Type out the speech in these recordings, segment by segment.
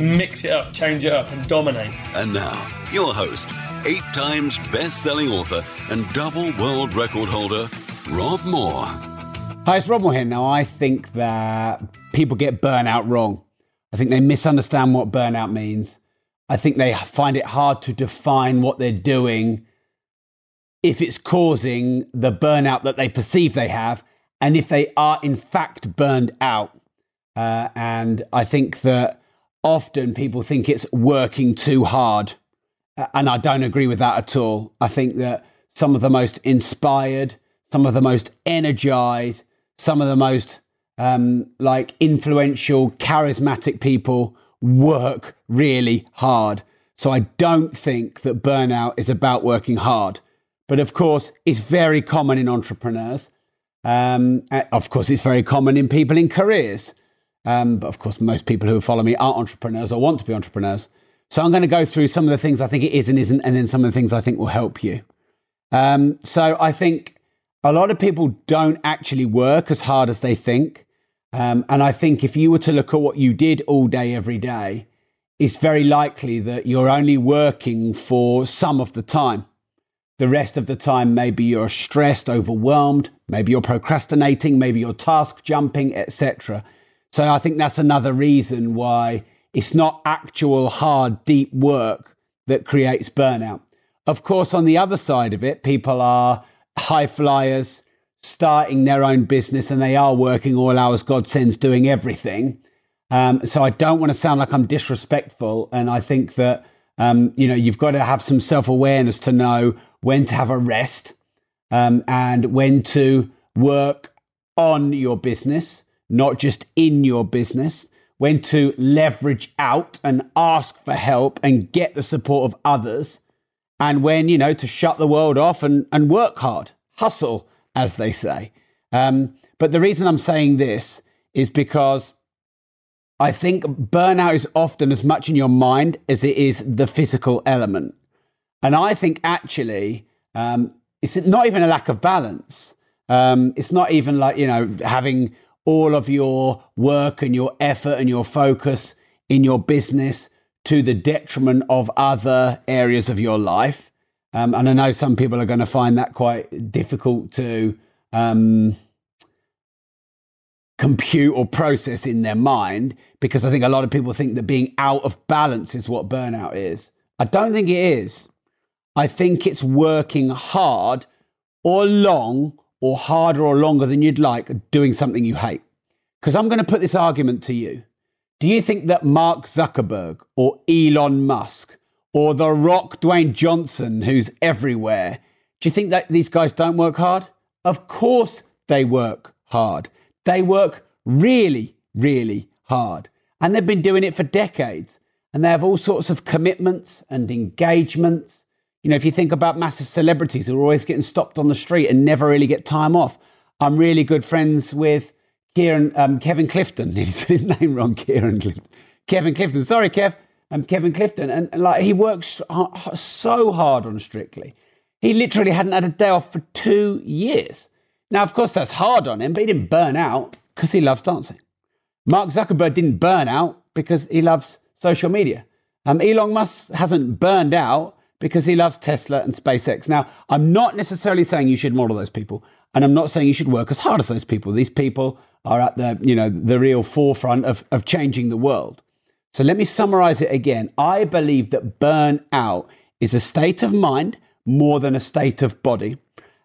Mix it up, change it up, and dominate. And now, your host, eight times best selling author and double world record holder, Rob Moore. Hi, it's Rob Moore here. Now, I think that people get burnout wrong. I think they misunderstand what burnout means. I think they find it hard to define what they're doing if it's causing the burnout that they perceive they have, and if they are in fact burned out. Uh, and I think that often people think it's working too hard. And I don't agree with that at all. I think that some of the most inspired, some of the most energized, some of the most um, like influential, charismatic people work really hard. So I don't think that burnout is about working hard. But of course, it's very common in entrepreneurs. Um, uh, of course, it's very common in people in careers. Um, but of course, most people who follow me are entrepreneurs or want to be entrepreneurs. So I'm going to go through some of the things I think it is and isn't, and then some of the things I think will help you. Um, so I think a lot of people don't actually work as hard as they think. Um, and I think if you were to look at what you did all day, every day, it's very likely that you're only working for some of the time. The rest of the time, maybe you're stressed, overwhelmed, maybe you're procrastinating, maybe you're task jumping, etc. So I think that's another reason why it's not actual hard, deep work that creates burnout. Of course, on the other side of it, people are high flyers, starting their own business, and they are working all hours God sends, doing everything. Um, so I don't want to sound like I'm disrespectful, and I think that um, you know you've got to have some self awareness to know when to have a rest um, and when to work on your business, not just in your business. When to leverage out and ask for help and get the support of others, and when you know to shut the world off and, and work hard, hustle, as they say. Um, but the reason I'm saying this is because I think burnout is often as much in your mind as it is the physical element. And I think actually, um, it's not even a lack of balance. Um, it's not even like, you know, having all of your work and your effort and your focus in your business to the detriment of other areas of your life. Um, and I know some people are going to find that quite difficult to um, compute or process in their mind because I think a lot of people think that being out of balance is what burnout is. I don't think it is. I think it's working hard or long or harder or longer than you'd like doing something you hate. Because I'm going to put this argument to you. Do you think that Mark Zuckerberg or Elon Musk or The Rock Dwayne Johnson, who's everywhere, do you think that these guys don't work hard? Of course they work hard. They work really, really hard. And they've been doing it for decades. And they have all sorts of commitments and engagements. You know, if you think about massive celebrities who are always getting stopped on the street and never really get time off. I'm really good friends with Kieran, um, Kevin Clifton. He said his name wrong, Kieran Clifton. Kevin Clifton. Sorry, Kev. Um, Kevin Clifton. And, and like he works so hard on Strictly. He literally hadn't had a day off for two years. Now, of course, that's hard on him, but he didn't burn out because he loves dancing. Mark Zuckerberg didn't burn out because he loves social media. Um, Elon Musk hasn't burned out because he loves Tesla and SpaceX. Now, I'm not necessarily saying you should model those people, and I'm not saying you should work as hard as those people. These people are at the, you know, the real forefront of, of changing the world. So let me summarize it again. I believe that burnout is a state of mind more than a state of body.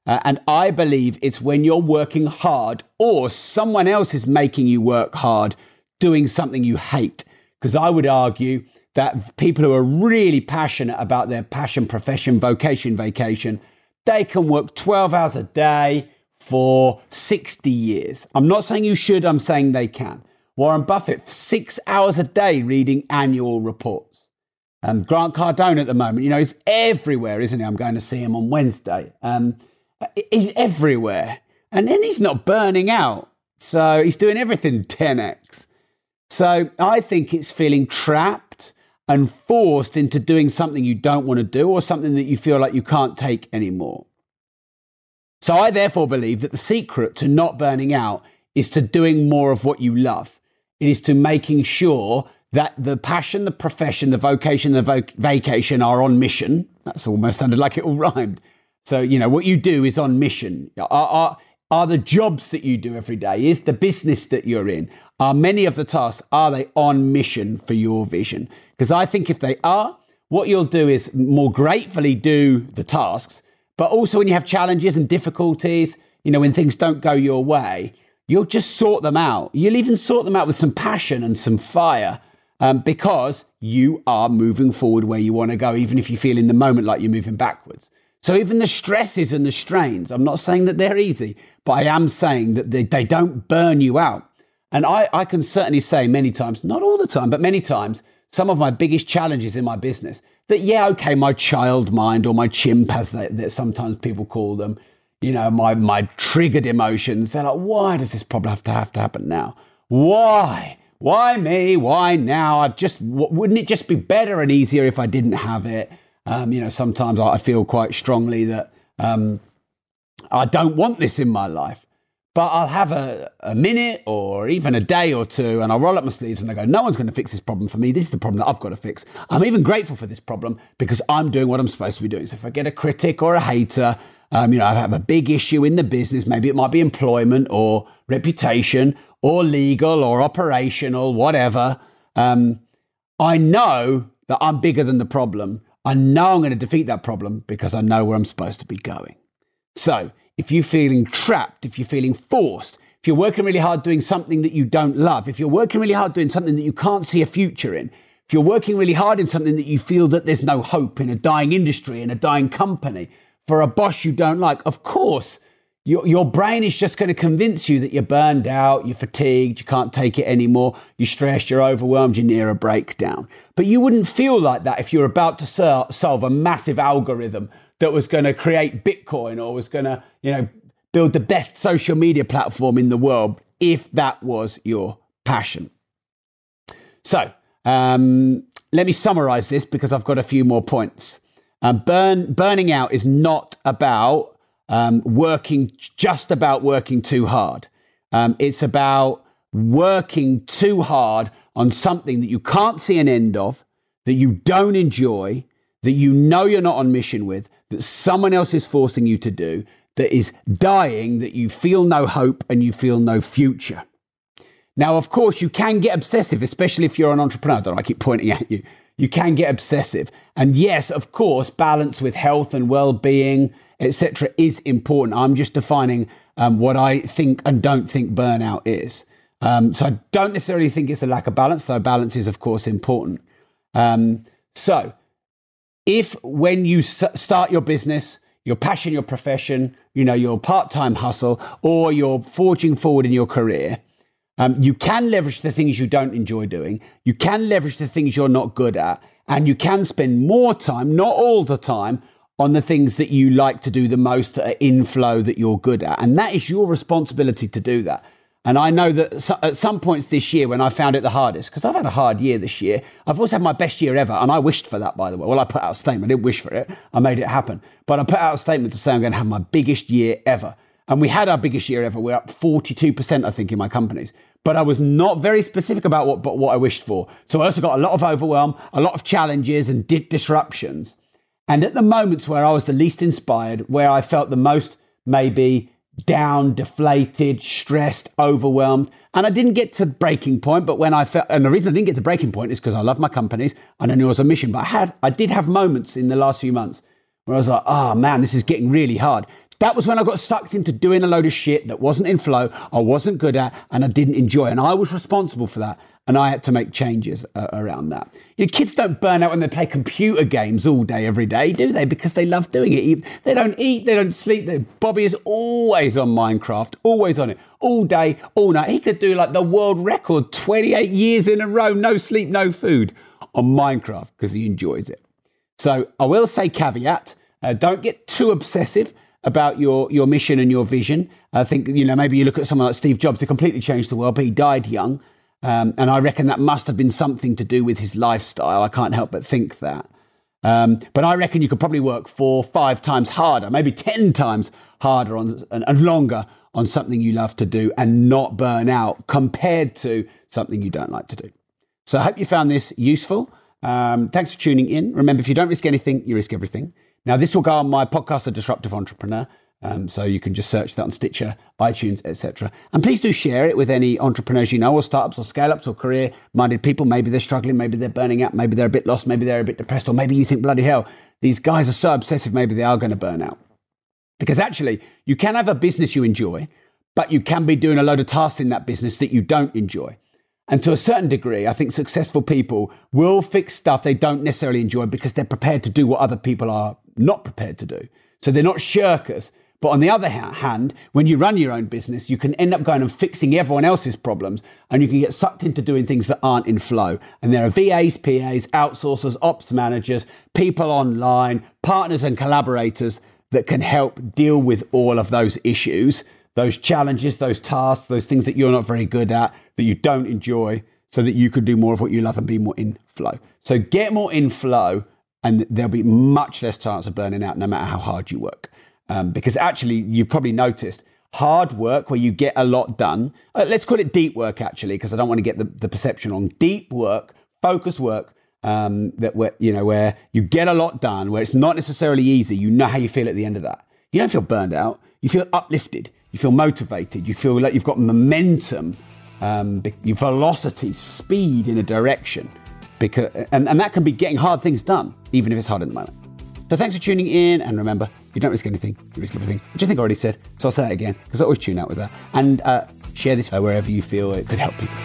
Uh, and I believe it's when you're working hard or someone else is making you work hard doing something you hate. Because I would argue that people who are really passionate about their passion, profession, vocation, vacation, they can work 12 hours a day for 60 years. I'm not saying you should, I'm saying they can. Warren Buffett, six hours a day reading annual reports. Um, Grant Cardone at the moment, you know, he's everywhere, isn't he? I'm going to see him on Wednesday. Um, he's everywhere. And then he's not burning out. So he's doing everything 10x. So I think it's feeling trapped and forced into doing something you don't want to do or something that you feel like you can't take anymore. So I therefore believe that the secret to not burning out is to doing more of what you love. It is to making sure that the passion, the profession, the vocation, the voc- vacation are on mission. That's almost sounded like it all rhymed. So, you know, what you do is on mission. Are the jobs that you do every day, is the business that you're in, are many of the tasks, are they on mission for your vision? Because I think if they are, what you'll do is more gratefully do the tasks, but also when you have challenges and difficulties, you know, when things don't go your way, you'll just sort them out. You'll even sort them out with some passion and some fire um, because you are moving forward where you want to go, even if you feel in the moment like you're moving backwards. So even the stresses and the strains, I'm not saying that they're easy, but I am saying that they, they don't burn you out. And I, I can certainly say many times, not all the time, but many times, some of my biggest challenges in my business that, yeah, okay, my child mind or my chimp, as they, that sometimes people call them, you know, my, my triggered emotions, they're like, why does this problem have to have to happen now? Why? Why me? Why now? I just wouldn't it just be better and easier if I didn't have it? Um, you know, sometimes I feel quite strongly that um, I don't want this in my life. But I'll have a, a minute or even a day or two and I'll roll up my sleeves and I go, no one's going to fix this problem for me. This is the problem that I've got to fix. I'm even grateful for this problem because I'm doing what I'm supposed to be doing. So if I get a critic or a hater, um, you know, I have a big issue in the business, maybe it might be employment or reputation or legal or operational, whatever. Um, I know that I'm bigger than the problem. I know I'm going to defeat that problem because I know where I'm supposed to be going. So if you're feeling trapped, if you're feeling forced, if you're working really hard doing something that you don't love, if you're working really hard doing something that you can't see a future in, if you're working really hard in something that you feel that there's no hope in a dying industry, in a dying company, for a boss you don't like, of course, your, your brain is just going to convince you that you're burned out, you're fatigued, you can't take it anymore, you're stressed, you're overwhelmed, you're near a breakdown. But you wouldn't feel like that if you're about to ser- solve a massive algorithm that was going to create Bitcoin or was going to, you know, build the best social media platform in the world if that was your passion. So, um, let me summarize this because I've got a few more points. Um, burn, burning out is not about um, working, just about working too hard. Um, it's about working too hard on something that you can't see an end of, that you don't enjoy, that you know you're not on mission with, that someone else is forcing you to do, that is dying, that you feel no hope and you feel no future. Now, of course, you can get obsessive, especially if you're an entrepreneur. Don't I keep pointing at you? You can get obsessive. And yes, of course, balance with health and well being etc., is important. I'm just defining um, what I think and don't think burnout is. Um, so I don't necessarily think it's a lack of balance, though balance is, of course, important. Um, so if when you s- start your business, your passion, your profession, you know, your part-time hustle, or you're forging forward in your career, um, you can leverage the things you don't enjoy doing. You can leverage the things you're not good at, and you can spend more time, not all the time, on the things that you like to do the most that are in flow that you're good at. And that is your responsibility to do that. And I know that at some points this year, when I found it the hardest, because I've had a hard year this year, I've also had my best year ever. And I wished for that, by the way. Well, I put out a statement. I didn't wish for it, I made it happen. But I put out a statement to say I'm going to have my biggest year ever. And we had our biggest year ever. We're up 42%, I think, in my companies. But I was not very specific about what, but what I wished for. So I also got a lot of overwhelm, a lot of challenges and di- disruptions. And at the moments where I was the least inspired, where I felt the most maybe down, deflated, stressed, overwhelmed, and I didn't get to breaking point, but when I felt, and the reason I didn't get to breaking point is because I love my companies and I knew I was a mission, but I had, I did have moments in the last few months where I was like, oh man, this is getting really hard. That was when I got sucked into doing a load of shit that wasn't in flow, I wasn't good at, and I didn't enjoy. And I was responsible for that. And I had to make changes uh, around that. You know, kids don't burn out when they play computer games all day, every day, do they? Because they love doing it. They don't eat, they don't sleep. Bobby is always on Minecraft, always on it, all day, all night. He could do like the world record 28 years in a row, no sleep, no food on Minecraft because he enjoys it. So I will say caveat uh, don't get too obsessive about your, your mission and your vision. I think, you know, maybe you look at someone like Steve Jobs who completely changed the world, but he died young. Um, and I reckon that must have been something to do with his lifestyle. I can't help but think that. Um, but I reckon you could probably work four, five times harder, maybe 10 times harder on, and, and longer on something you love to do and not burn out compared to something you don't like to do. So I hope you found this useful. Um, thanks for tuning in. Remember, if you don't risk anything, you risk everything. Now, this will go on my podcast, The Disruptive Entrepreneur. Um, so you can just search that on Stitcher, iTunes, etc. And please do share it with any entrepreneurs you know, or startups, or scale ups, or career minded people. Maybe they're struggling, maybe they're burning out, maybe they're a bit lost, maybe they're a bit depressed, or maybe you think, bloody hell, these guys are so obsessive, maybe they are going to burn out. Because actually, you can have a business you enjoy, but you can be doing a load of tasks in that business that you don't enjoy. And to a certain degree, I think successful people will fix stuff they don't necessarily enjoy because they're prepared to do what other people are not prepared to do. So they're not shirkers. But on the other hand, when you run your own business, you can end up going and fixing everyone else's problems and you can get sucked into doing things that aren't in flow. And there are VAs, PAs, outsourcers, ops managers, people online, partners and collaborators that can help deal with all of those issues, those challenges, those tasks, those things that you're not very good at, that you don't enjoy, so that you can do more of what you love and be more in flow. So get more in flow and there'll be much less chance of burning out no matter how hard you work. Um, because actually, you've probably noticed hard work where you get a lot done. Uh, let's call it deep work, actually, because I don't want to get the, the perception wrong. Deep work, focused work, um, that where you know where you get a lot done, where it's not necessarily easy. You know how you feel at the end of that. You don't feel burned out. You feel uplifted. You feel motivated. You feel like you've got momentum, um, velocity, speed in a direction. Because and, and that can be getting hard things done, even if it's hard at the moment. So thanks for tuning in, and remember, you don't risk anything, you risk everything, which I think I already said. So I'll say that again, because I always tune out with that. And uh, share this wherever you feel it could help people.